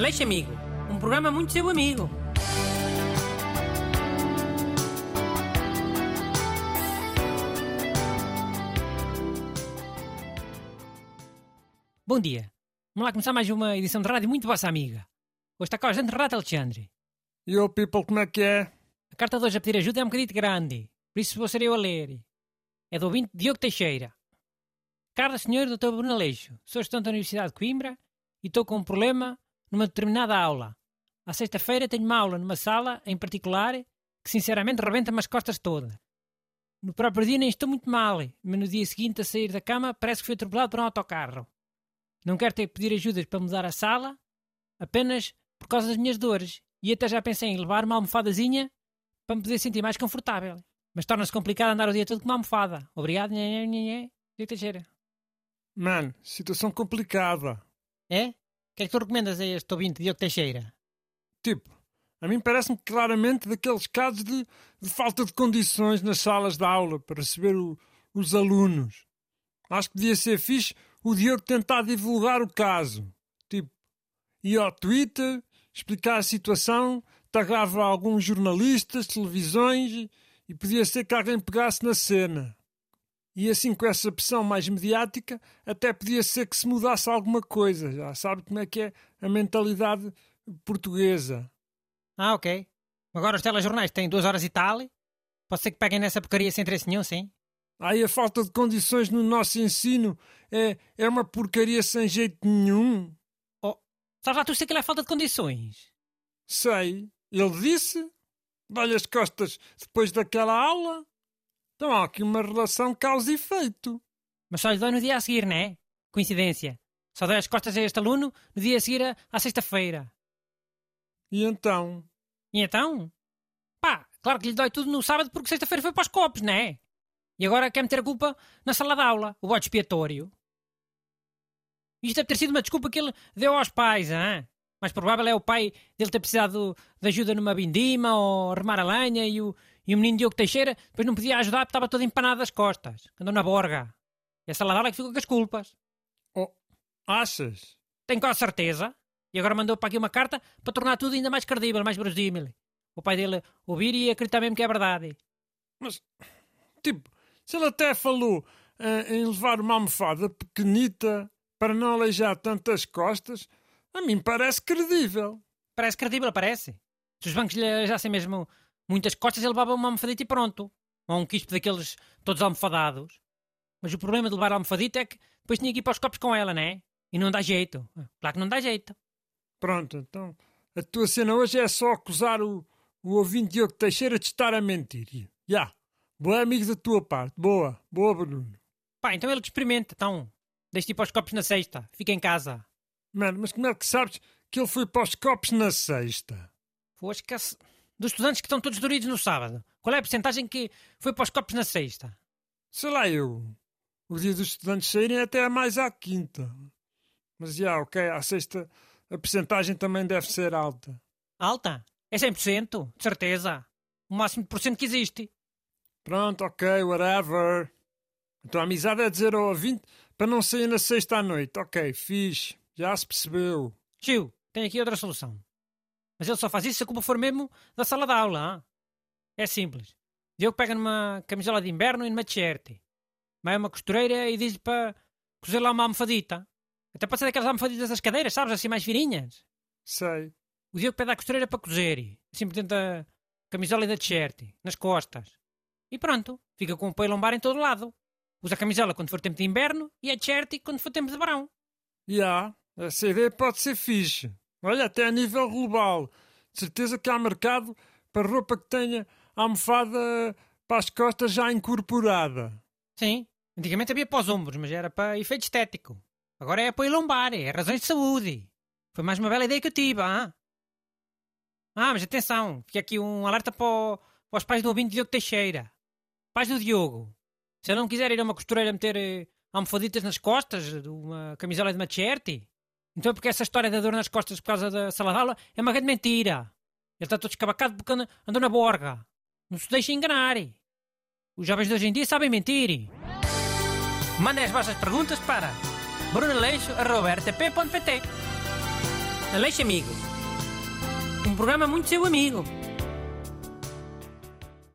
Aleixo Amigo, um programa muito seu amigo. Bom dia. Vamos lá começar mais uma edição de rádio muito vossa amiga. Hoje está com a gente Renato Alexandre. E o people, como é que é? A carta de hoje a pedir ajuda é um bocadinho grande, por isso vou ser eu a ler. É do ouvinte Diogo Teixeira. Cara, senhor Dr. Bruno Aleixo, sou estudante da Universidade de Coimbra e estou com um problema numa determinada aula. À sexta-feira tenho uma aula numa sala, em particular, que sinceramente rebenta-me as costas todas. No próprio dia nem estou muito mal, mas no dia seguinte a sair da cama parece que fui atropelado por um autocarro. Não quero ter que pedir ajudas para mudar a sala, apenas por causa das minhas dores, e até já pensei em levar uma almofadazinha para me poder sentir mais confortável. Mas torna-se complicado andar o dia todo com uma almofada. Obrigado, nhé, nhé. Diego Teixeira. Mano, situação complicada. É? Que é que tu recomendas a este ouvinte, Diogo Teixeira? Tipo, a mim parece-me claramente daqueles casos de, de, falta de condições nas salas de aula para receber o, os alunos. Acho que podia ser fixe o Diogo tentar divulgar o caso. Tipo, ir ao Twitter, explicar a situação, tagava alguns jornalistas, televisões e podia ser que alguém pegasse na cena. E assim, com essa pressão mais mediática, até podia ser que se mudasse alguma coisa. Já sabe como é que é a mentalidade portuguesa. Ah, ok. Agora os telejornais têm duas horas e tal. Pode ser que peguem nessa porcaria sem interesse nenhum, sim? Aí a falta de condições no nosso ensino é, é uma porcaria sem jeito nenhum. Oh, sabes lá tu sei que é falta de condições? Sei. Ele disse. Dá-lhe as costas depois daquela aula. Então há aqui uma relação causa e efeito. Mas só lhe dói no dia a seguir, não é? Coincidência. Só dói as costas a este aluno no dia a seguir à sexta-feira. E então? E então? Pá, claro que lhe dói tudo no sábado porque sexta-feira foi para os copos, não é? E agora quer meter a culpa na sala de aula, o bode expiatório. Isto deve ter sido uma desculpa que ele deu aos pais, hein? Mais provável é o pai dele ter precisado de ajuda numa vindima ou remar a lenha e o, e o menino Diogo Teixeira depois não podia ajudar porque estava todo empanado das costas, andou na borga. E a sala de aula é que ficou com as culpas. Oh, achas? Tenho quase certeza. E agora mandou para aqui uma carta para tornar tudo ainda mais credível, mais verosímil. O pai dele ouvir e acreditar mesmo que é verdade. Mas, tipo, se ele até falou uh, em levar uma almofada pequenita para não aleijar tantas costas, a mim parece credível. Parece credível, parece. Se os bancos lhe aleijassem mesmo muitas costas, ele levava uma almofadita e pronto. Ou um quispo daqueles todos almofadados. Mas o problema de levar a almofadita é que depois tinha que ir para os copos com ela, não é? E não dá jeito. Claro que não dá jeito. Pronto, então a tua cena hoje é só acusar o, o ouvinte Diogo Teixeira de estar a mentir. Já. Yeah. Boa amigo da tua parte. Boa. Boa, Bruno. Pá, então ele que experimenta. Então, deixa-te ir para os copos na sexta. Fica em casa. Mano, mas como é que sabes que ele foi para os copos na sexta? Que dos estudantes que estão todos doridos no sábado. Qual é a porcentagem que foi para os copos na sexta? Sei lá eu. O dia dos estudantes saírem até é mais à quinta. Mas já, ok, à sexta a percentagem também deve ser alta. Alta? É 100%, de certeza. O máximo de porcento que existe. Pronto, ok, whatever. Então a amizade é dizer ao ouvinte para não sair na sexta à noite. Ok, fixe. Já se percebeu. Tio, tem aqui outra solução. Mas ele só faz isso se a culpa for mesmo da sala de aula. Hein? É simples. Diogo pega numa camisola de inverno e numa t-shirt. Vai a uma costureira e diz-lhe para cozer lá uma almofadita. Até pode ser daquelas almofaditas das cadeiras, sabes? Assim mais fininhas. Sei. O Diogo pede à costureira para cozer. Assim por dentro da camisola e da t-shirt. Nas costas. E pronto. Fica com o apoio lombar em todo lado. Usa a camisola quando for tempo de inverno e a t-shirt quando for tempo de verão. Já. Yeah, essa ideia pode ser fixe. Olha, até a nível global. De certeza que há mercado para roupa que tenha almofada para as costas já incorporada. Sim. Antigamente havia para os ombros, mas era para efeito estético. Agora é apoio lombar, é razões de saúde. Foi mais uma bela ideia que eu tive, ah? Ah, mas atenção, fica aqui um alerta para, o, para os pais do ouvinte Diogo Teixeira. Pais do Diogo. Se ele não quiser ir a uma costureira meter eh, almofaditas nas costas, uma camisola de machete, então é porque essa história da dor nas costas por causa da sala de aula é uma grande mentira. Ele está todo escabacado porque andou na borga. Não se deixe enganar. Os jovens de hoje em dia sabem mentir. Mandem as vossas perguntas para brunaleixo.rtp.pt Aleixo Amigo. Um programa muito seu amigo.